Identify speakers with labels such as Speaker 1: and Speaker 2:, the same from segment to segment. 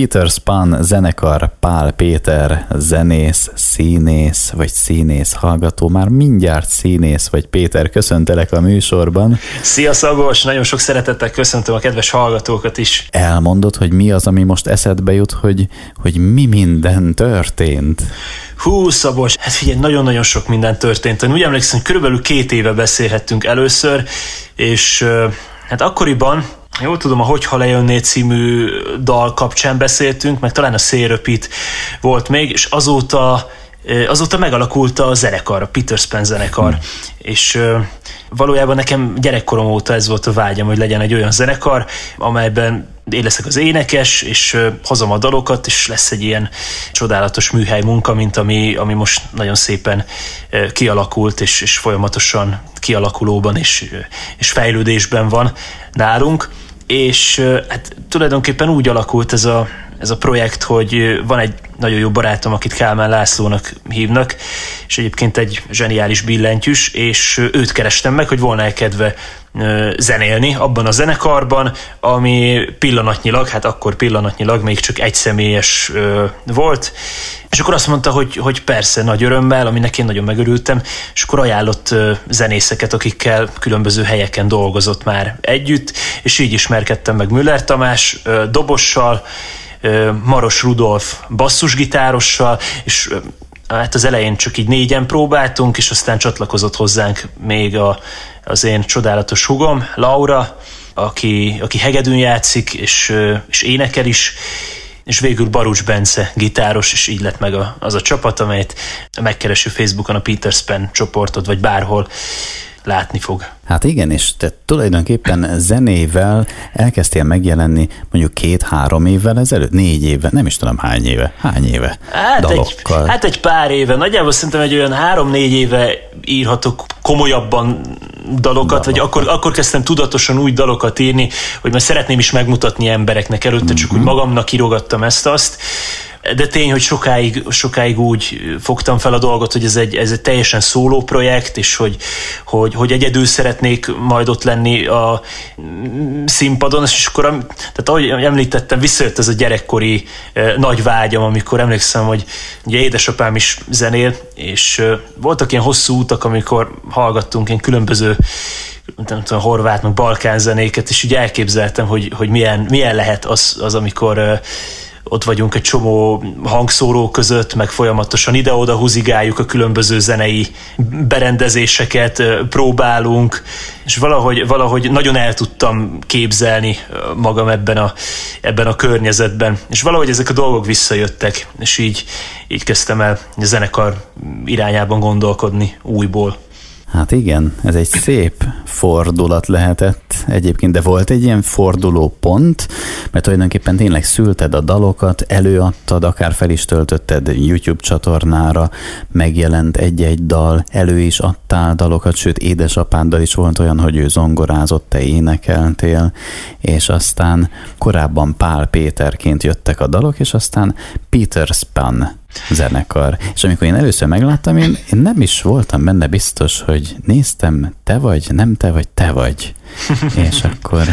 Speaker 1: Peter Span zenekar, Pál Péter, zenész, színész, vagy színész hallgató, már mindjárt színész, vagy Péter, köszöntelek a műsorban.
Speaker 2: Szia Szagos, nagyon sok szeretettel köszöntöm a kedves hallgatókat is.
Speaker 1: Elmondod, hogy mi az, ami most eszedbe jut, hogy, hogy mi minden történt?
Speaker 2: Hú, Szabos, hát figyelj, nagyon-nagyon sok minden történt. Én úgy emlékszem, hogy körülbelül két éve beszélhettünk először, és hát akkoriban Jól tudom, a Hogyha lejönné című dal kapcsán beszéltünk, meg talán a Szélröpit volt még, és azóta azóta megalakult a zenekar, a Peter Span zenekar, hmm. és valójában nekem gyerekkorom óta ez volt a vágyam, hogy legyen egy olyan zenekar, amelyben én leszek az énekes, és hozom a dalokat, és lesz egy ilyen csodálatos műhely munka, mint ami, ami most nagyon szépen kialakult, és, és folyamatosan kialakulóban és, és fejlődésben van nálunk. És hát tulajdonképpen úgy alakult ez a, ez a projekt, hogy van egy nagyon jó barátom, akit Kálmán Lászlónak hívnak, és egyébként egy zseniális billentyűs, és őt kerestem meg, hogy volna-e kedve zenélni abban a zenekarban, ami pillanatnyilag, hát akkor pillanatnyilag még csak egy személyes volt, és akkor azt mondta, hogy, hogy persze, nagy örömmel, aminek én nagyon megörültem, és akkor ajánlott zenészeket, akikkel különböző helyeken dolgozott már együtt, és így ismerkedtem meg Müller Tamás dobossal, Maros Rudolf basszusgitárossal, és hát az elején csak így négyen próbáltunk, és aztán csatlakozott hozzánk még a, az én csodálatos hugom, Laura, aki, aki hegedűn játszik, és, és énekel is, és végül Barucs Bence gitáros, és így lett meg a, az a csapat, amelyet megkereső Facebookon a Peter Span csoportot, vagy bárhol látni fog.
Speaker 1: Hát igen, és te tulajdonképpen zenével elkezdtél megjelenni mondjuk két-három évvel ezelőtt, négy éve, nem is tudom hány éve, hány éve
Speaker 2: hát dalokkal. Egy, hát egy pár éve, nagyjából szerintem egy olyan három-négy éve írhatok komolyabban dalokat, Dalokat. vagy akkor, akkor kezdtem tudatosan új dalokat írni, hogy már szeretném is megmutatni embereknek előtte, mm-hmm. csak úgy mhm. magamnak írogattam ezt-azt de tény, hogy sokáig, sokáig úgy fogtam fel a dolgot, hogy ez egy, ez egy teljesen szóló projekt, és hogy, hogy, hogy egyedül szeretnék majd ott lenni a színpadon, és akkor, tehát ahogy említettem, visszajött ez a gyerekkori eh, nagy vágyam, amikor emlékszem, hogy ugye édesapám is zenél, és eh, voltak ilyen hosszú útak, amikor hallgattunk ilyen különböző nem tudom, horvát, meg balkán zenéket, és úgy elképzeltem, hogy, hogy milyen, milyen lehet az, az amikor eh, ott vagyunk egy csomó hangszóró között, meg folyamatosan ide-oda húzigáljuk a különböző zenei berendezéseket, próbálunk, és valahogy, valahogy nagyon el tudtam képzelni magam ebben a, ebben a környezetben, és valahogy ezek a dolgok visszajöttek, és így, így kezdtem el a zenekar irányában gondolkodni újból.
Speaker 1: Hát igen, ez egy szép fordulat lehetett egyébként, de volt egy ilyen forduló pont, mert tulajdonképpen tényleg szülted a dalokat, előadtad, akár fel is töltötted YouTube csatornára, megjelent egy-egy dal, elő is adtál dalokat, sőt édesapáddal is volt olyan, hogy ő zongorázott, te énekeltél, és aztán korábban Pál Péterként jöttek a dalok, és aztán Peter Span zenekar. És amikor én először megláttam, én, én nem is voltam benne biztos, hogy néztem, te vagy, nem te vagy, te vagy. És akkor...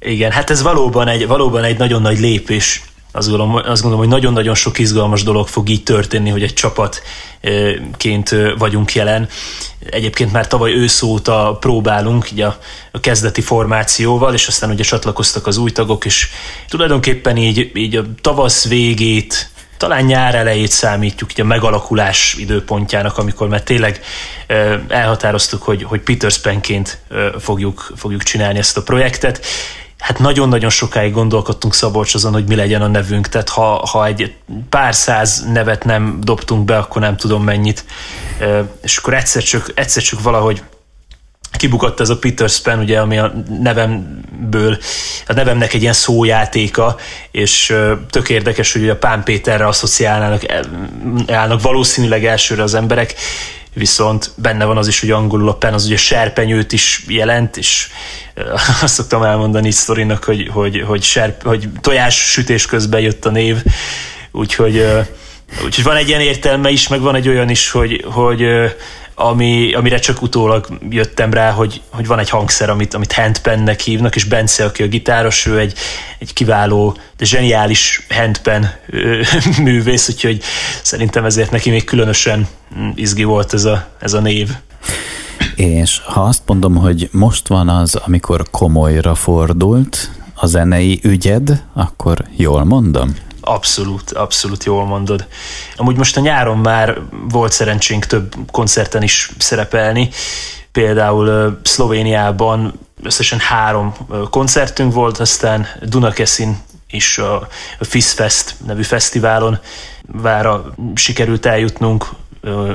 Speaker 2: Igen, hát ez valóban egy, valóban egy nagyon nagy lépés. Azt gondolom, azt gondolom, hogy nagyon-nagyon sok izgalmas dolog fog így történni, hogy egy csapatként vagyunk jelen. Egyébként már tavaly ősz óta próbálunk ugye a, a kezdeti formációval, és aztán ugye csatlakoztak az új tagok, és tulajdonképpen így, így a tavasz végét, talán nyár elejét számítjuk a megalakulás időpontjának, amikor már tényleg elhatároztuk, hogy, hogy Peter Spanként fogjuk, fogjuk csinálni ezt a projektet. Hát nagyon-nagyon sokáig gondolkodtunk Szabolcs azon, hogy mi legyen a nevünk, tehát ha, ha egy pár száz nevet nem dobtunk be, akkor nem tudom mennyit. És akkor egyszer csak, egyszer csak valahogy kibukott ez a Peter Span, ugye, ami a nevemből, a nevemnek egy ilyen szójátéka, és tök érdekes, hogy a Pán Péterre asszociálnának állnak valószínűleg elsőre az emberek, viszont benne van az is, hogy angolul a pen az ugye serpenyőt is jelent, és azt szoktam elmondani sztorinak, hogy, hogy, hogy, serp, hogy tojás sütés közben jött a név, úgyhogy, úgyhogy van egy ilyen értelme is, meg van egy olyan is, hogy, hogy ami, amire csak utólag jöttem rá, hogy, hogy van egy hangszer, amit, amit handpennek hívnak, és Bence, aki a gitáros, ő egy, egy kiváló, de zseniális handpen művész, úgyhogy szerintem ezért neki még különösen izgi volt ez a, ez a név.
Speaker 1: És ha azt mondom, hogy most van az, amikor komolyra fordult a zenei ügyed, akkor jól mondom?
Speaker 2: Abszolút, abszolút jól mondod. Amúgy most a nyáron már volt szerencsénk több koncerten is szerepelni, például Szlovéniában összesen három koncertünk volt, aztán Dunakeszin is a Fiszfest nevű fesztiválon vára sikerült eljutnunk,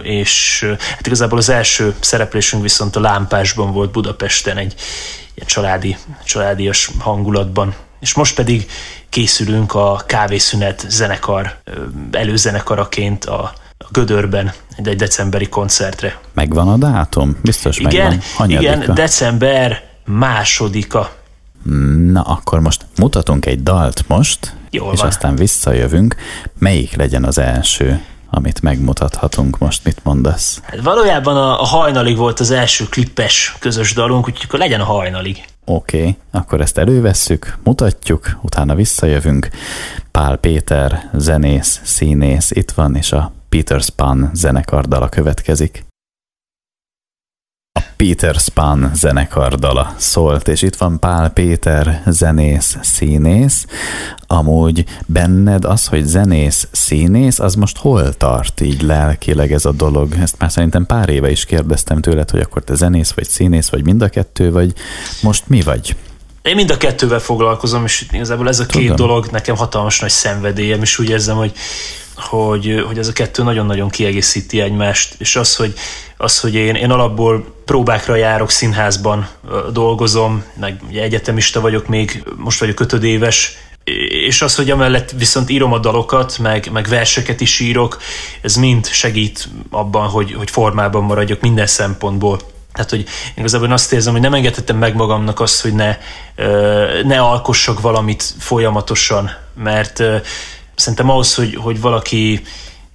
Speaker 2: és hát igazából az első szereplésünk viszont a Lámpásban volt Budapesten egy ilyen családi, családias hangulatban. És most pedig készülünk a Kávészünet zenekar előzenekaraként a, a Gödörben egy, egy decemberi koncertre.
Speaker 1: Megvan a dátum? Biztos
Speaker 2: igen,
Speaker 1: megvan.
Speaker 2: Hanyadika? Igen, december másodika.
Speaker 1: Na, akkor most mutatunk egy dalt most, Jól és van. aztán visszajövünk. Melyik legyen az első? amit megmutathatunk most, mit mondasz?
Speaker 2: Hát valójában a, a hajnalig volt az első klippes közös dalunk, úgyhogy akkor legyen a hajnalig.
Speaker 1: Oké, okay, akkor ezt elővesszük, mutatjuk, utána visszajövünk. Pál Péter, zenész, színész itt van, és a Peter Span zenekardala következik. Peter Span zenekardala szólt, és itt van Pál Péter, zenész, színész. Amúgy benned az, hogy zenész, színész, az most hol tart így lelkileg ez a dolog? Ezt már szerintem pár éve is kérdeztem tőled, hogy akkor te zenész vagy színész, vagy mind a kettő, vagy most mi vagy?
Speaker 2: Én mind a kettővel foglalkozom, és igazából ez a két Tudom. dolog nekem hatalmas nagy szenvedélyem, és úgy érzem, hogy hogy, hogy ez a kettő nagyon-nagyon kiegészíti egymást, és az, hogy, az, hogy én, én alapból próbákra járok, színházban dolgozom, meg egyetemista vagyok még, most vagyok ötödéves, és az, hogy amellett viszont írom a dalokat, meg, meg verseket is írok, ez mind segít abban, hogy, hogy formában maradjak minden szempontból. Tehát, hogy igazából azt érzem, hogy nem engedhetem meg magamnak azt, hogy ne, ne alkossak valamit folyamatosan, mert szerintem ahhoz, hogy, hogy valaki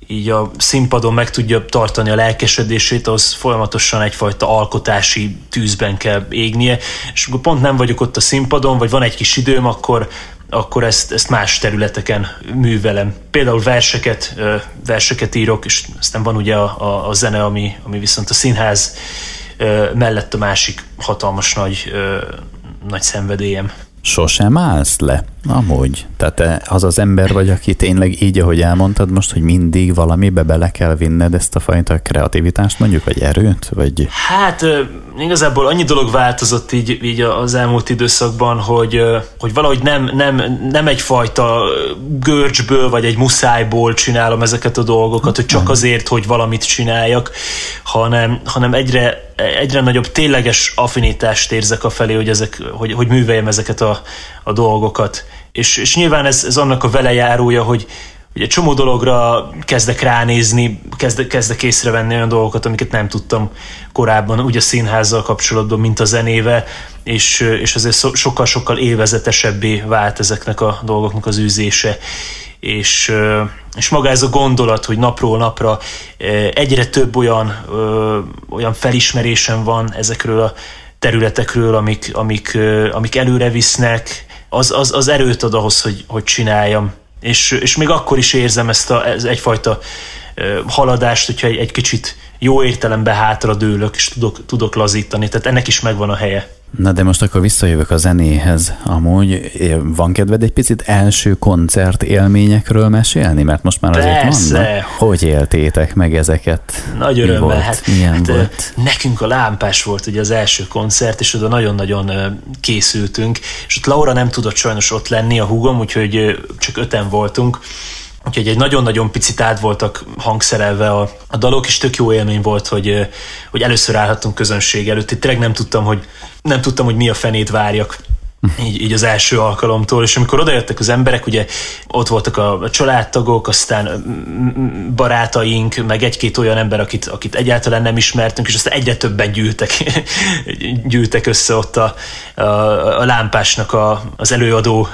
Speaker 2: így a színpadon meg tudja tartani a lelkesedését, az folyamatosan egyfajta alkotási tűzben kell égnie, és akkor pont nem vagyok ott a színpadon, vagy van egy kis időm, akkor, akkor ezt, ezt más területeken művelem. Például verseket, verseket írok, és aztán van ugye a, a, a zene, ami, ami viszont a színház mellett a másik hatalmas nagy, nagy szenvedélyem.
Speaker 1: Sosem állsz le, amúgy. Tehát te az az ember vagy, aki tényleg így, ahogy elmondtad most, hogy mindig valamibe bele kell vinned ezt a fajta kreativitást mondjuk, vagy erőt? Vagy...
Speaker 2: Hát igazából annyi dolog változott így, így az elmúlt időszakban, hogy, hogy valahogy nem, nem, nem egyfajta görcsből, vagy egy muszájból csinálom ezeket a dolgokat, hogy csak azért, hogy valamit csináljak, hanem, hanem egyre egyre nagyobb tényleges affinitást érzek a felé, hogy, ezek, hogy, hogy műveljem ezeket a, a dolgokat. És, és nyilván ez, ez annak a velejárója, hogy, hogy egy csomó dologra kezdek ránézni, kezdek, kezdek észrevenni olyan dolgokat, amiket nem tudtam korábban, úgy a színházzal kapcsolatban, mint a zenével, és, és azért sokkal-sokkal élvezetesebbé vált ezeknek a dolgoknak az űzése és, és maga ez a gondolat, hogy napról napra egyre több olyan, olyan felismerésem van ezekről a területekről, amik, amik, amik előre visznek, az, az, az erőt ad ahhoz, hogy, hogy csináljam. És, és még akkor is érzem ezt a, ez egyfajta haladást, hogyha egy, egy kicsit jó értelemben hátra dőlök, és tudok, tudok lazítani. Tehát ennek is megvan a helye.
Speaker 1: Na de most akkor visszajövök a zenéhez. Amúgy van kedved egy picit első koncert élményekről mesélni? Mert most már azért Persze. van. Hogy éltétek meg ezeket?
Speaker 2: Nagy örömmel. Hát, Milyen hát, volt? Nekünk a lámpás volt ugye az első koncert, és oda nagyon-nagyon készültünk, és ott Laura nem tudott sajnos ott lenni, a húgom, úgyhogy csak öten voltunk, Úgyhogy egy nagyon-nagyon picit át voltak hangszerelve a, a dalok, és tök jó élmény volt, hogy, hogy először állhattunk közönség előtt. Itt tényleg nem tudtam, hogy, nem tudtam, hogy mi a fenét várjak. Így, így az első alkalomtól, és amikor odajöttek az emberek, ugye ott voltak a családtagok, aztán barátaink, meg egy-két olyan ember, akit, akit egyáltalán nem ismertünk, és aztán egyre többen gyűltek, gyűltek össze ott a, a, a lámpásnak a, az előadó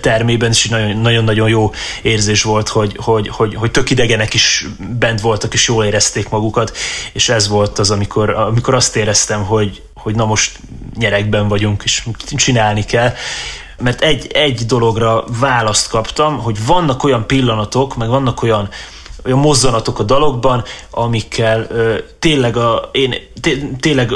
Speaker 2: termében, és nagyon-nagyon jó érzés volt, hogy, hogy, hogy, hogy tök idegenek is bent voltak, és jól érezték magukat, és ez volt az, amikor, amikor azt éreztem, hogy, hogy na most nyerekben vagyunk, és csinálni kell. Mert egy, egy dologra választ kaptam, hogy vannak olyan pillanatok, meg vannak olyan olyan mozzanatok a dalokban, amikkel ö, tényleg, a, én, té, tényleg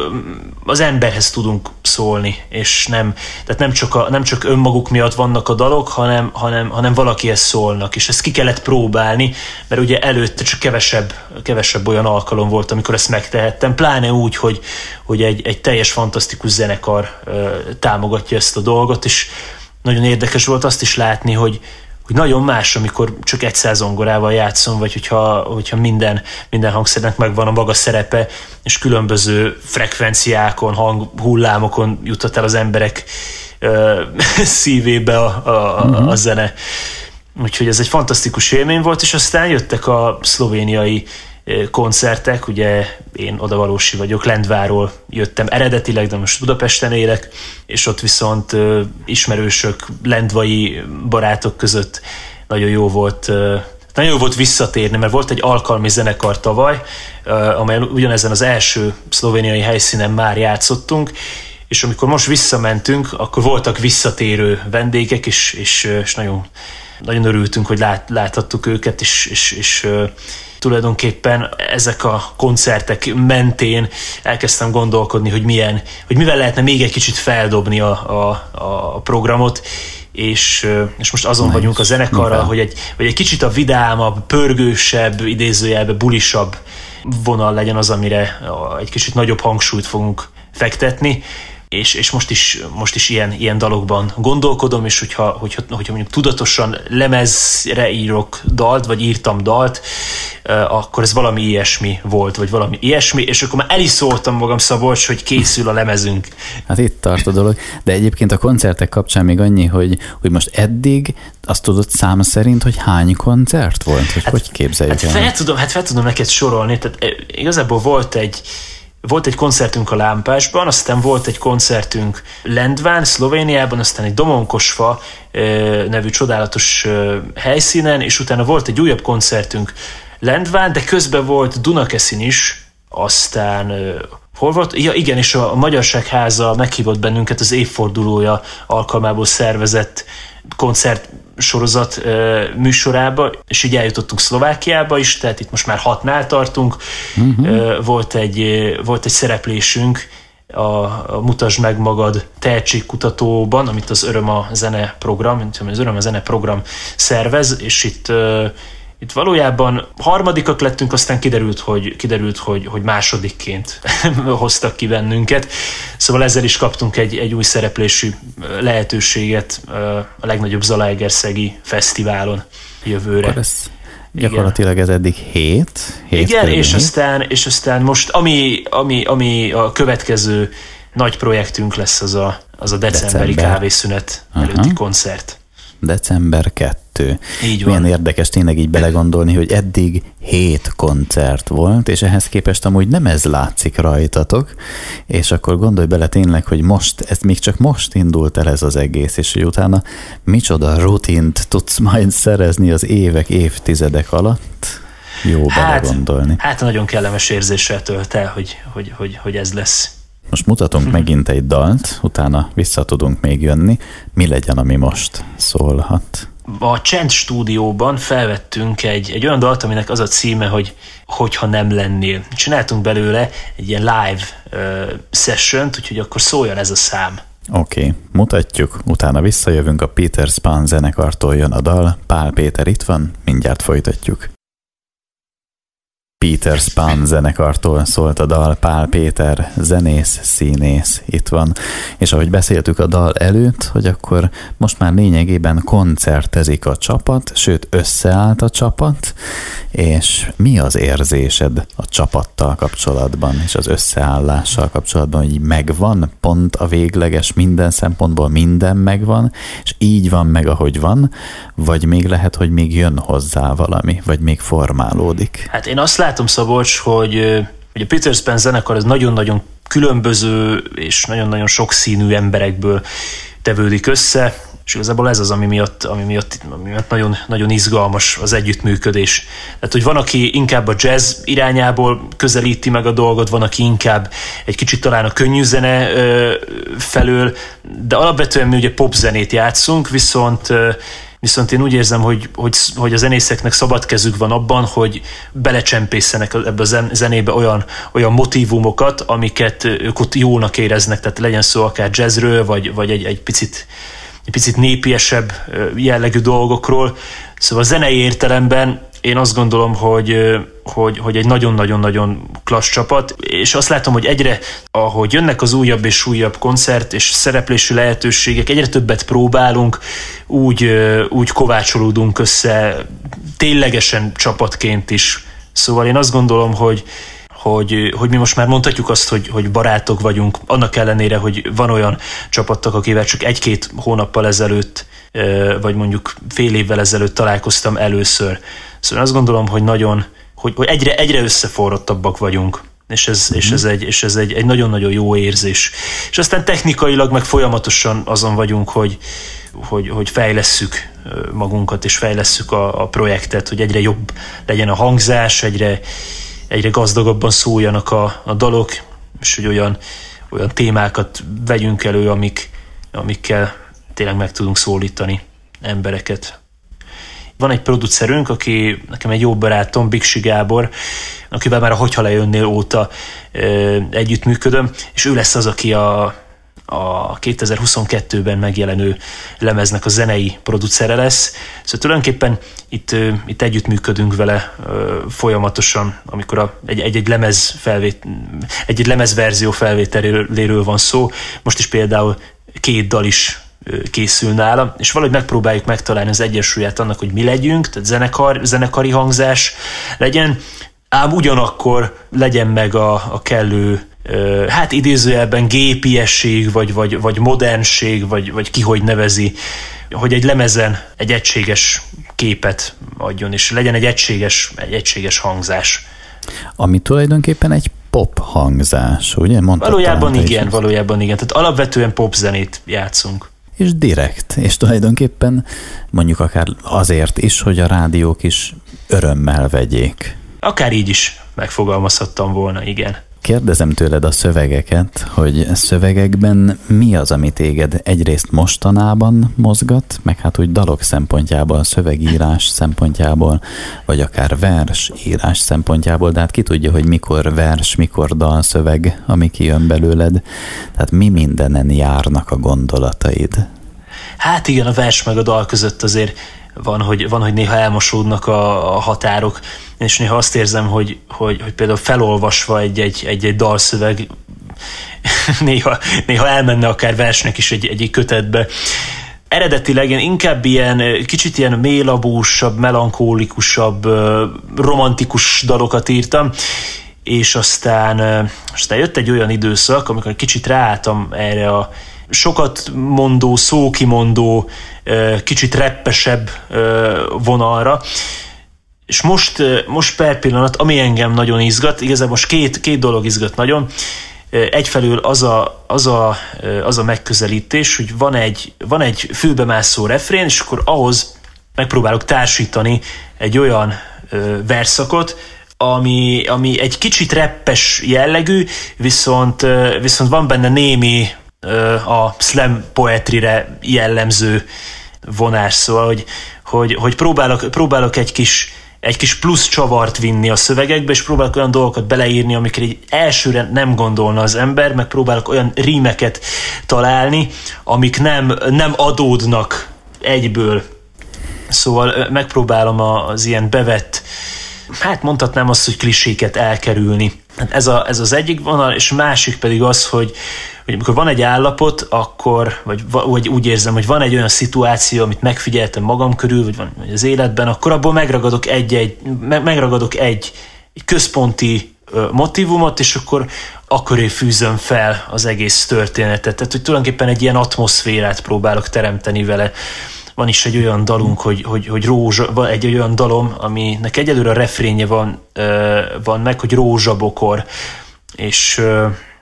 Speaker 2: az emberhez tudunk szólni, és nem, tehát nem csak, a, nem csak önmaguk miatt vannak a dalok, hanem, hanem, hanem valakihez szólnak, és ezt ki kellett próbálni, mert ugye előtte csak kevesebb, kevesebb olyan alkalom volt, amikor ezt megtehettem, pláne úgy, hogy, hogy egy, egy teljes fantasztikus zenekar ö, támogatja ezt a dolgot, és nagyon érdekes volt azt is látni, hogy, hogy nagyon más, amikor csak egy zongorával játszom, vagy hogyha, hogyha minden, minden hangszernek megvan a maga szerepe, és különböző frekvenciákon, hang, hullámokon jutott el az emberek ö, szívébe a, a, uh-huh. a zene. Úgyhogy ez egy fantasztikus élmény volt, és aztán jöttek a szlovéniai koncertek, ugye én odavalósi vagyok, Lendváról jöttem eredetileg, de most Budapesten élek, és ott viszont ismerősök, lendvai barátok között nagyon jó volt nagyon jó volt visszatérni, mert volt egy alkalmi zenekar tavaly, amely ugyanezen az első szlovéniai helyszínen már játszottunk, és amikor most visszamentünk, akkor voltak visszatérő vendégek, és, és, és nagyon, nagyon örültünk, hogy lát, láthattuk őket, és, és, és tulajdonképpen ezek a koncertek mentén elkezdtem gondolkodni, hogy milyen, hogy mivel lehetne még egy kicsit feldobni a, a, a programot, és, és most azon nice. vagyunk a zenekarral, hogy egy, hogy egy kicsit a vidámabb, pörgősebb, idézőjelbe bulisabb vonal legyen az, amire egy kicsit nagyobb hangsúlyt fogunk fektetni, és, és most is, most is ilyen, ilyen dalokban gondolkodom, és hogyha, hogyha, hogyha mondjuk tudatosan lemezre írok dalt, vagy írtam dalt, akkor ez valami ilyesmi volt, vagy valami ilyesmi, és akkor már el is szóltam magam Szabolcs, hogy készül a lemezünk.
Speaker 1: Hát itt tart a dolog, de egyébként a koncertek kapcsán még annyi, hogy, hogy most eddig azt tudod szám szerint, hogy hány koncert volt, hogy hát, hogy képzeljük
Speaker 2: hát el? Fel tudom, hát fel tudom neked sorolni, tehát igazából volt egy, volt egy koncertünk a Lámpásban, aztán volt egy koncertünk Lendván, Szlovéniában, aztán egy Domonkosfa nevű csodálatos helyszínen, és utána volt egy újabb koncertünk Lendván, de közben volt Dunakeszin is, aztán hol volt? Ja igen, és a Magyarság Háza meghívott bennünket az évfordulója alkalmából szervezett koncert sorozat műsorába, és így eljutottunk Szlovákiába is, tehát itt most már hatnál tartunk. Uh-huh. Volt, egy, volt egy szereplésünk a, a Mutasd meg magad tehetségkutatóban, amit az Öröm a Zene program, az Öröm a Zene program szervez, és itt itt valójában harmadikak lettünk, aztán kiderült, hogy, kiderült, hogy, hogy másodikként hoztak ki bennünket. Szóval ezzel is kaptunk egy, egy új szereplésű lehetőséget a legnagyobb Zalaegerszegi fesztiválon jövőre.
Speaker 1: Akkor ez gyakorlatilag ez eddig hét. hét
Speaker 2: Igen, és hét. aztán, és aztán most ami, ami, ami a következő nagy projektünk lesz az a, az a decemberi December. kávészünet előtti uh-huh. koncert
Speaker 1: december 2. Így van. Milyen érdekes tényleg így belegondolni, hogy eddig hét koncert volt, és ehhez képest amúgy nem ez látszik rajtatok, és akkor gondolj bele tényleg, hogy most, ez még csak most indult el ez az egész, és hogy utána micsoda rutint tudsz majd szerezni az évek, évtizedek alatt. Jó hát, belegondolni.
Speaker 2: Hát nagyon kellemes érzéssel tölt el, hogy, hogy, hogy, hogy ez lesz.
Speaker 1: Most mutatunk hm. megint egy dalt, utána vissza tudunk még jönni. Mi legyen, ami most szólhat?
Speaker 2: A Csend stúdióban felvettünk egy, egy olyan dalt, aminek az a címe, hogy Hogyha nem lennél. Csináltunk belőle egy ilyen live uh, session úgyhogy akkor szóljon ez a szám.
Speaker 1: Oké, okay, mutatjuk, utána visszajövünk a Peter Span zenekartól jön a dal, Pál Péter itt van, mindjárt folytatjuk. Peter Span zenekartól szólt a dal, Pál Péter, zenész, színész, itt van. És ahogy beszéltük a dal előtt, hogy akkor most már lényegében koncertezik a csapat, sőt összeállt a csapat, és mi az érzésed a csapattal kapcsolatban, és az összeállással kapcsolatban, hogy megvan pont a végleges minden szempontból minden megvan, és így van meg, ahogy van, vagy még lehet, hogy még jön hozzá valami, vagy még formálódik?
Speaker 2: Hát én azt látom, Szabolcs, hogy, hogy a Peter Span zenekar az nagyon-nagyon különböző és nagyon-nagyon sokszínű emberekből tevődik össze, és igazából ez az, ami miatt, ami miatt, ami miatt nagyon, nagyon izgalmas az együttműködés. Tehát, hogy van, aki inkább a jazz irányából közelíti meg a dolgot, van, aki inkább egy kicsit talán a könnyű zene felől, de alapvetően mi ugye popzenét játszunk, viszont viszont én úgy érzem, hogy, hogy, hogy a zenészeknek szabad kezük van abban, hogy belecsempészenek ebbe a zenébe olyan, olyan motivumokat, amiket ők ott jónak éreznek, tehát legyen szó akár jazzről, vagy, vagy egy, egy picit egy picit népiesebb jellegű dolgokról. Szóval a zenei értelemben én azt gondolom, hogy, hogy, hogy egy nagyon-nagyon-nagyon klassz csapat, és azt látom, hogy egyre, ahogy jönnek az újabb és újabb koncert és szereplési lehetőségek, egyre többet próbálunk, úgy, úgy kovácsolódunk össze ténylegesen csapatként is. Szóval én azt gondolom, hogy, hogy, hogy mi most már mondhatjuk azt, hogy, hogy barátok vagyunk, annak ellenére, hogy van olyan csapattak, akivel csak egy-két hónappal ezelőtt, vagy mondjuk fél évvel ezelőtt találkoztam először. Szóval azt gondolom, hogy nagyon, hogy, hogy egyre, egyre összeforrottabbak vagyunk és ez, mm-hmm. és ez, egy, és ez egy, egy nagyon-nagyon jó érzés. És aztán technikailag meg folyamatosan azon vagyunk, hogy, hogy, hogy fejlesszük magunkat, és fejlesszük a, a projektet, hogy egyre jobb legyen a hangzás, egyre, egyre gazdagabban szóljanak a, a dalok, és hogy olyan, olyan témákat vegyünk elő, amik, amikkel tényleg meg tudunk szólítani embereket. Van egy producerünk, aki nekem egy jó barátom, Biksi Gábor, akivel már a Hogyha lejönnél óta ö, együttműködöm, és ő lesz az, aki a a 2022-ben megjelenő lemeznek a zenei producere lesz. Szóval tulajdonképpen itt, itt együttműködünk vele folyamatosan, amikor a, egy, egy, egy, lemez felvét, egy, egy lemezverzió felvételéről van szó. Most is például két dal is készül nála, és valahogy megpróbáljuk megtalálni az egyensúlyát annak, hogy mi legyünk, tehát zenekar, zenekari hangzás legyen, ám ugyanakkor legyen meg a, a kellő hát idézőjelben gépiesség, vagy, vagy, vagy modernség, vagy, vagy ki hogy nevezi, hogy egy lemezen egy egységes képet adjon, és legyen egy egységes, egy egységes hangzás.
Speaker 1: Ami tulajdonképpen egy pop hangzás, ugye?
Speaker 2: Mondtad valójában igen, valójában igen. Tehát alapvetően pop zenét játszunk.
Speaker 1: És direkt, és tulajdonképpen mondjuk akár azért is, hogy a rádiók is örömmel vegyék.
Speaker 2: Akár így is megfogalmazhattam volna, igen.
Speaker 1: Kérdezem tőled a szövegeket, hogy szövegekben mi az, ami téged egyrészt mostanában mozgat, meg hát úgy dalok szempontjából, szövegírás szempontjából, vagy akár vers írás szempontjából, de hát ki tudja, hogy mikor vers, mikor dal szöveg, ami kijön belőled. Tehát mi mindenen járnak a gondolataid?
Speaker 2: Hát igen, a vers meg a dal között azért van, hogy, van, hogy néha elmosódnak a, a határok, és néha azt érzem, hogy, hogy, hogy például felolvasva egy-egy, egy-egy dalszöveg néha, néha elmenne akár versnek is egy, egy kötetbe. Eredetileg én inkább ilyen kicsit ilyen mélabúsabb, melankólikusabb, romantikus dalokat írtam, és aztán, aztán jött egy olyan időszak, amikor kicsit ráálltam erre a sokat mondó, szókimondó, kicsit reppesebb vonalra, és most, most per pillanat, ami engem nagyon izgat, igazából most két, két dolog izgat nagyon, egyfelől az a, az, a, az a megközelítés, hogy van egy, van egy fülbemászó refrén, és akkor ahhoz megpróbálok társítani egy olyan verszakot, ami, ami egy kicsit reppes jellegű, viszont, viszont van benne némi a slam poetrire jellemző vonás, szóval, hogy, hogy, hogy próbálok, próbálok egy kis, egy kis plusz csavart vinni a szövegekbe, és próbálok olyan dolgokat beleírni, amikre így elsőre nem gondolna az ember, meg próbálok olyan rímeket találni, amik nem, nem adódnak egyből. Szóval megpróbálom az ilyen bevett hát mondhatnám azt, hogy kliséket elkerülni. Hát ez, a, ez az egyik vonal, és másik pedig az, hogy, hogy amikor van egy állapot, akkor, vagy, vagy úgy érzem, hogy van egy olyan szituáció, amit megfigyeltem magam körül, vagy van vagy az életben, akkor abból megragadok egy-egy, megragadok egy, egy központi motivumot, és akkor akkor én fűzöm fel az egész történetet. Tehát, hogy tulajdonképpen egy ilyen atmoszférát próbálok teremteni vele. Van is egy olyan dalunk, hogy, hogy, hogy rózsa, van egy olyan dalom, aminek egyelőre a refrénye van, van meg, hogy rózsabokor, és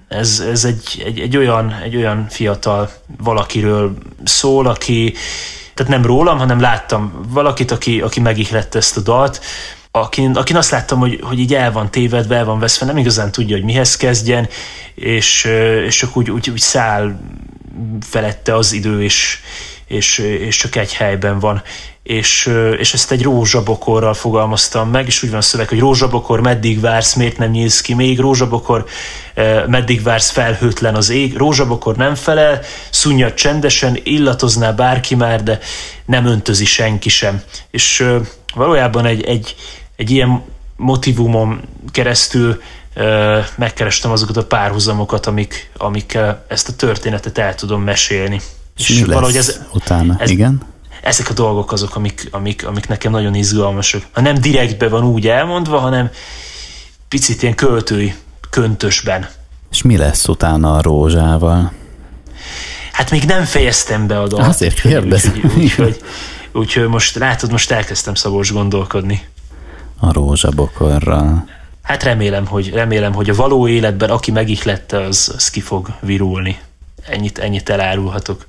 Speaker 2: ez, ez egy, egy, egy, olyan, egy olyan fiatal valakiről szól, aki, tehát nem rólam, hanem láttam valakit, aki, aki megihlette ezt a dalt, akin, akin azt láttam, hogy, hogy így el van tévedve, el van veszve, nem igazán tudja, hogy mihez kezdjen, és, és csak úgy, úgy, úgy száll felette az idő, és, és, és csak egy helyben van. És, és ezt egy rózsabokorral fogalmaztam meg, és úgy van a szöveg, hogy rózsabokor, meddig vársz, miért nem nyílsz ki még, rózsabokor, meddig vársz, felhőtlen az ég, rózsabokor nem felel, szunnyad csendesen, illatozná bárki már, de nem öntözi senki sem. És valójában egy, egy, egy ilyen motivumon keresztül megkerestem azokat a párhuzamokat, amik, amikkel ezt a történetet el tudom mesélni.
Speaker 1: És, valahogy ez, utána? Ez, Igen?
Speaker 2: Ezek a dolgok azok, amik, amik, amik nekem nagyon izgalmasak. Ha nem direktbe van úgy elmondva, hanem picit ilyen költői köntösben.
Speaker 1: És mi lesz utána a rózsával?
Speaker 2: Hát még nem fejeztem be a dalt.
Speaker 1: Azért kérdezem.
Speaker 2: Úgyhogy úgy, úgy, úgy, most látod, most elkezdtem Szabós gondolkodni
Speaker 1: a rózsabokorral.
Speaker 2: Hát remélem, hogy, remélem, hogy a való életben aki megihlette, az, az ki fog virulni. Ennyit, ennyit elárulhatok.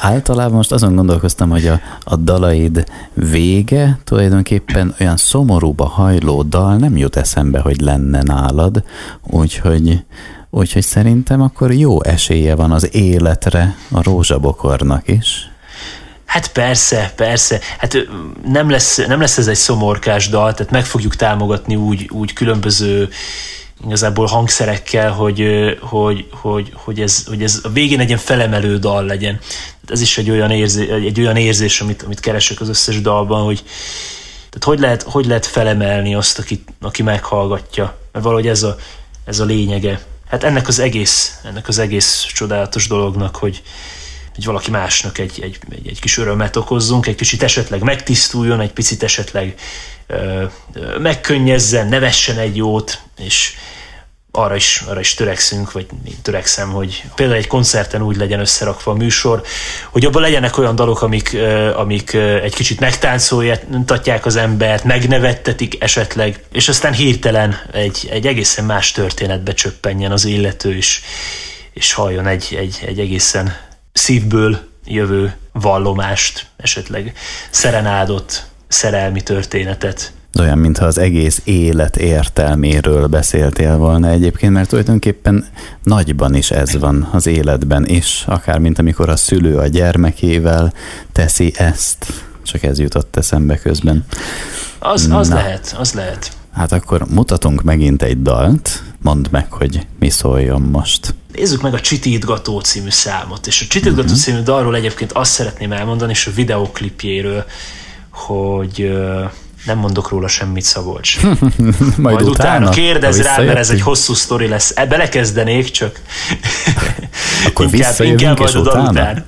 Speaker 1: Általában most azon gondolkoztam, hogy a, a dalaid vége tulajdonképpen olyan szomorúba hajló dal nem jut eszembe, hogy lenne nálad, úgyhogy, úgyhogy szerintem akkor jó esélye van az életre a rózsabokornak is.
Speaker 2: Hát persze, persze. Hát nem lesz, nem lesz ez egy szomorkás dal, tehát meg fogjuk támogatni úgy, úgy különböző igazából hangszerekkel, hogy, hogy, hogy, hogy, ez, hogy ez a végén egy ilyen felemelő dal legyen. Ez is egy olyan, érzé, egy olyan érzés, amit, amit keresek az összes dalban, hogy, tehát hogy lehet, hogy lehet felemelni azt, aki, aki meghallgatja. Mert valahogy ez a, ez a lényege. Hát ennek az egész, ennek az egész csodálatos dolognak, hogy, hogy valaki másnak egy, egy, egy, egy kis örömet okozzunk, egy kicsit esetleg megtisztuljon, egy picit esetleg ö, ö, megkönnyezzen, nevessen egy jót, és arra is, arra is törekszünk, vagy én törekszem, hogy például egy koncerten úgy legyen összerakva a műsor, hogy abban legyenek olyan dalok, amik, amik egy kicsit megtáncolják az embert, megnevettetik esetleg, és aztán hirtelen egy, egy egészen más történetbe csöppenjen az illető, és, és halljon egy, egy, egy egészen szívből jövő vallomást, esetleg szerenádott szerelmi történetet.
Speaker 1: Olyan, mintha az egész élet értelméről beszéltél volna egyébként, mert tulajdonképpen nagyban is ez van az életben is, akár mint amikor a szülő a gyermekével teszi ezt. Csak ez jutott eszembe közben.
Speaker 2: Az, az lehet, az lehet.
Speaker 1: Hát akkor mutatunk megint egy dalt, mondd meg, hogy mi szóljon most.
Speaker 2: Nézzük meg a Csitítgató című számot, és a Csitítgató uh-huh. című dalról egyébként azt szeretném elmondani, és a videoklipjéről, hogy uh, nem mondok róla semmit, Szabolcs.
Speaker 1: Majd, Majd utána, utána
Speaker 2: kérdez rá, mert ez egy hosszú sztori lesz. E, belekezdenék, csak
Speaker 1: Akkor inkább, inkább majd a dal után.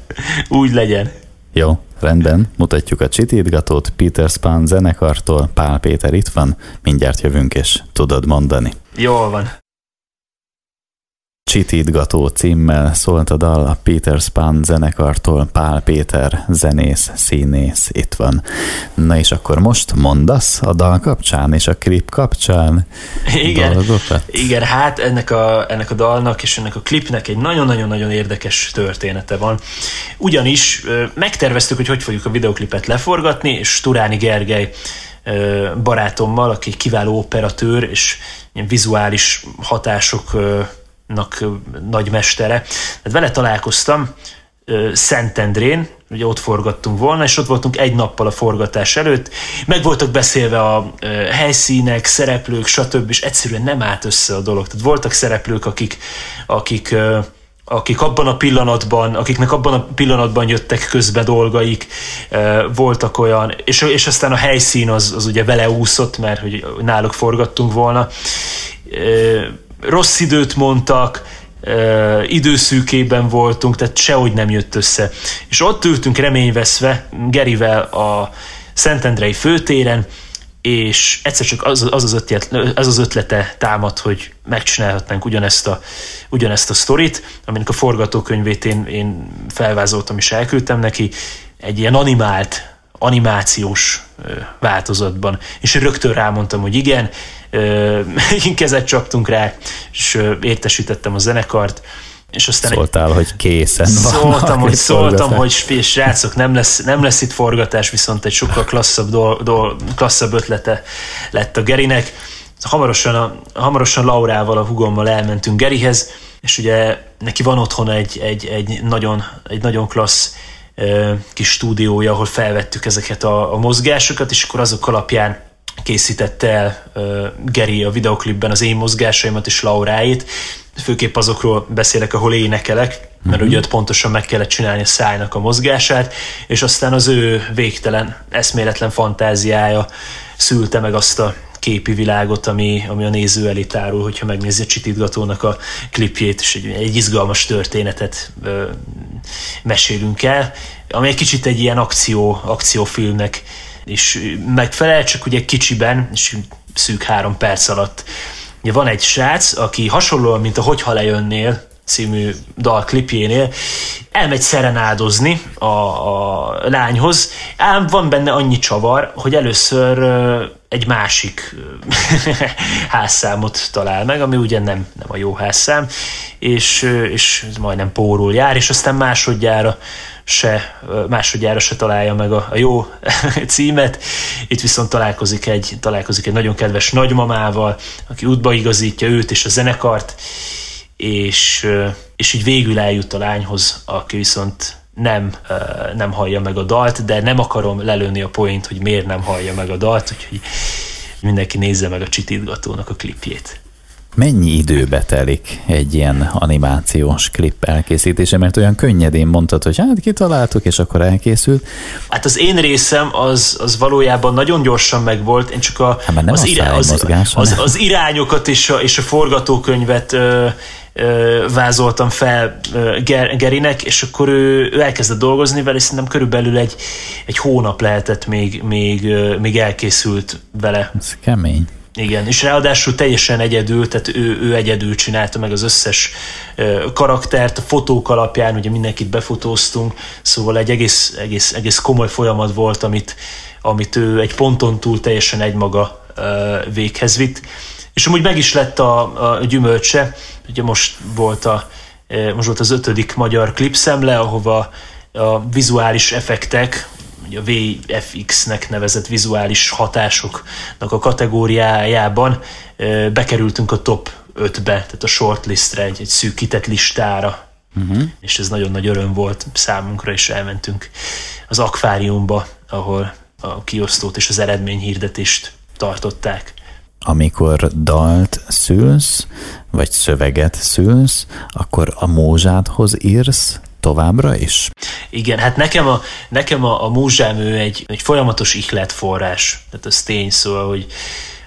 Speaker 2: Úgy legyen.
Speaker 1: Jó, rendben. Mutatjuk a csitítgatót Peter Span zenekartól. Pál Péter itt van. Mindjárt jövünk, és tudod mondani.
Speaker 2: Jól van.
Speaker 1: Csitítgató címmel szólt a dal a Peter Span zenekartól, Pál Péter zenész, színész itt van. Na és akkor most mondasz a dal kapcsán és a klip kapcsán
Speaker 2: igen, dolgokat? Igen, hát ennek a, ennek a dalnak és ennek a klipnek egy nagyon-nagyon-nagyon érdekes története van. Ugyanis megterveztük, hogy hogy fogjuk a videoklipet leforgatni, és Turáni Gergely barátommal, aki kiváló operatőr, és ilyen vizuális hatások nak nagy mestere. Tehát vele találkoztam Szentendrén, ugye ott forgattunk volna, és ott voltunk egy nappal a forgatás előtt, meg voltak beszélve a helyszínek, szereplők, stb., és egyszerűen nem állt össze a dolog. Tehát voltak szereplők, akik, akik akik abban a pillanatban, akiknek abban a pillanatban jöttek közbe dolgaik, voltak olyan, és, és aztán a helyszín az, az ugye vele úszott, mert hogy náluk forgattunk volna. Rossz időt mondtak, időszűkében voltunk, tehát sehogy nem jött össze. És ott ültünk reményveszve Gerivel a Szentendrei főtéren, és egyszer csak az az, az, ötlet, az, az ötlete támad, hogy megcsinálhatnánk ugyanezt a, ugyanezt a sztorit, aminek a forgatókönyvét én, én felvázoltam és elküldtem neki, egy ilyen animált, animációs változatban. És rögtön rámondtam, hogy igen, kezet csaptunk rá, és értesítettem a zenekart, és aztán
Speaker 1: Szóltál, egy, hogy készen
Speaker 2: Szóltam, hogy, szóltam, hogy srácok, nem lesz, nem lesz itt forgatás, viszont egy sokkal klasszabb, do, do, klasszabb ötlete lett a Gerinek. Hamarosan, a, hamarosan Laurával, a hugommal elmentünk Gerihez, és ugye neki van otthon egy, egy, egy, nagyon, egy nagyon klassz kis stúdiója, ahol felvettük ezeket a, a mozgásokat, és akkor azok alapján készítette el uh, Geri a videoklipben az én mozgásaimat és Lauráit, főképp azokról beszélek, ahol énekelek, mert uh-huh. ugye ott pontosan meg kellett csinálni a szájnak a mozgását, és aztán az ő végtelen, eszméletlen fantáziája szülte meg azt a képi világot, ami, ami a néző elé tárul, hogyha megnézi a Csitítgatónak a klipjét, és egy, egy izgalmas történetet ö, mesélünk el, ami egy kicsit egy ilyen akció, akciófilmnek is megfelel, csak ugye kicsiben, és szűk három perc alatt. Ugye van egy srác, aki hasonlóan, mint a Hogyha lejönnél című dal klipjénél, elmegy szerenádozni a, a lányhoz, ám van benne annyi csavar, hogy először egy másik házszámot talál meg, ami ugye nem, nem a jó házszám, és, és majdnem pórul jár, és aztán másodjára se, másodjára se találja meg a, a jó címet. Itt viszont találkozik egy, találkozik egy nagyon kedves nagymamával, aki útba igazítja őt és a zenekart, és, és így végül eljut a lányhoz, aki viszont nem, nem hallja meg a dalt, de nem akarom lelőni a point, hogy miért nem hallja meg a dalt, úgyhogy mindenki nézze meg a csitítgatónak a klipjét.
Speaker 1: Mennyi időbe telik egy ilyen animációs klip elkészítése? Mert olyan könnyedén mondtad, hogy hát kitaláltuk, és akkor elkészült.
Speaker 2: Hát az én részem az, az valójában nagyon gyorsan megvolt. Én csak a,
Speaker 1: hát az, irá, az,
Speaker 2: az, az, az, irányokat és a, és a forgatókönyvet ö, vázoltam fel Gerinek, és akkor ő, ő elkezdett dolgozni vele, és szerintem körülbelül egy, egy hónap lehetett még, még, még elkészült vele.
Speaker 1: Ez kemény.
Speaker 2: Igen, és ráadásul teljesen egyedül, tehát ő, ő egyedül csinálta meg az összes karaktert, a fotók alapján, ugye mindenkit befotóztunk, szóval egy egész, egész, egész komoly folyamat volt, amit, amit ő egy ponton túl teljesen egymaga véghez vitt. És amúgy meg is lett a, a gyümölcse, ugye most volt, a, most volt az ötödik magyar klipszemle, ahova a vizuális effektek, a VFX-nek nevezett vizuális hatásoknak a kategóriájában bekerültünk a top 5-be, tehát a shortlistre, egy, egy szűkített listára, uh-huh. és ez nagyon nagy öröm volt számunkra, és elmentünk az akváriumba, ahol a kiosztót és az eredményhirdetést tartották.
Speaker 1: Amikor dalt szülsz, vagy szöveget szülsz, akkor a mózsádhoz írsz, továbbra is?
Speaker 2: Igen, hát nekem a, nekem a, a múzsám ő egy, egy folyamatos ihletforrás, tehát az tény, szóval, hogy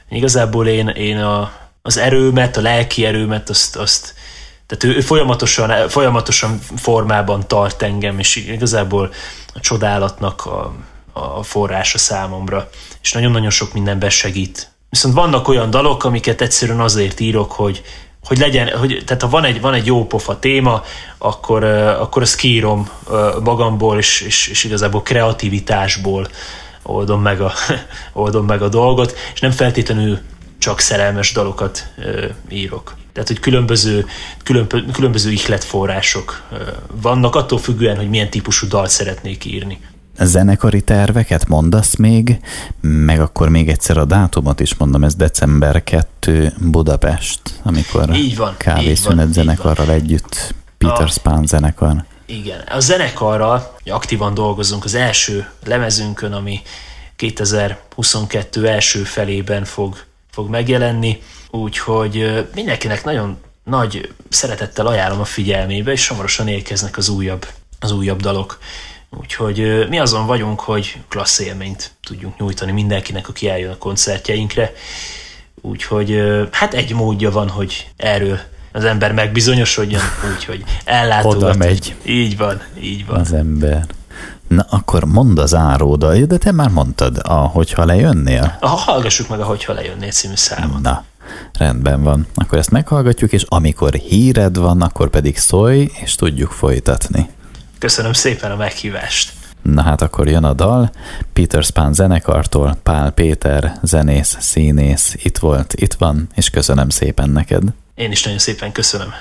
Speaker 2: igazából én, én a, az erőmet, a lelki erőmet, azt, azt tehát ő, ő folyamatosan, folyamatosan formában tart engem, és igazából a csodálatnak a, a forrása számomra, és nagyon-nagyon sok mindenben segít. Viszont vannak olyan dalok, amiket egyszerűen azért írok, hogy, hogy legyen, hogy, tehát ha van egy, van egy jó pofa téma, akkor, akkor azt kiírom magamból, és, és, és igazából kreativitásból oldom meg, a, oldom meg a dolgot, és nem feltétlenül csak szerelmes dalokat írok. Tehát, hogy különböző, különböző ihletforrások vannak, attól függően, hogy milyen típusú dalt szeretnék írni
Speaker 1: zenekari terveket mondasz még, meg akkor még egyszer a dátumot is mondom, ez december 2 Budapest, amikor így van, kávészünet így zenekarral így együtt, Peter a, Span zenekar.
Speaker 2: Igen, a zenekarral aktívan dolgozunk az első lemezünkön, ami 2022 első felében fog, fog megjelenni, úgyhogy mindenkinek nagyon nagy szeretettel ajánlom a figyelmébe, és hamarosan érkeznek az újabb, az újabb dalok. Úgyhogy mi azon vagyunk, hogy klassz élményt tudjunk nyújtani mindenkinek, aki eljön a koncertjeinkre. Úgyhogy hát egy módja van, hogy erről az ember megbizonyosodjon, úgyhogy ellátogat.
Speaker 1: Oda megy.
Speaker 2: Így van, így van.
Speaker 1: Az ember. Na, akkor mondd az áróda, de te már mondtad, a Hogyha lejönnél?
Speaker 2: Ha hallgassuk meg a Hogyha lejönnél című számot.
Speaker 1: Na, rendben van. Akkor ezt meghallgatjuk, és amikor híred van, akkor pedig szólj, és tudjuk folytatni.
Speaker 2: Köszönöm szépen a meghívást.
Speaker 1: Na hát akkor jön a dal, Peter Span zenekartól, Pál Péter, zenész, színész, itt volt, itt van, és köszönöm szépen neked.
Speaker 2: Én is nagyon szépen köszönöm.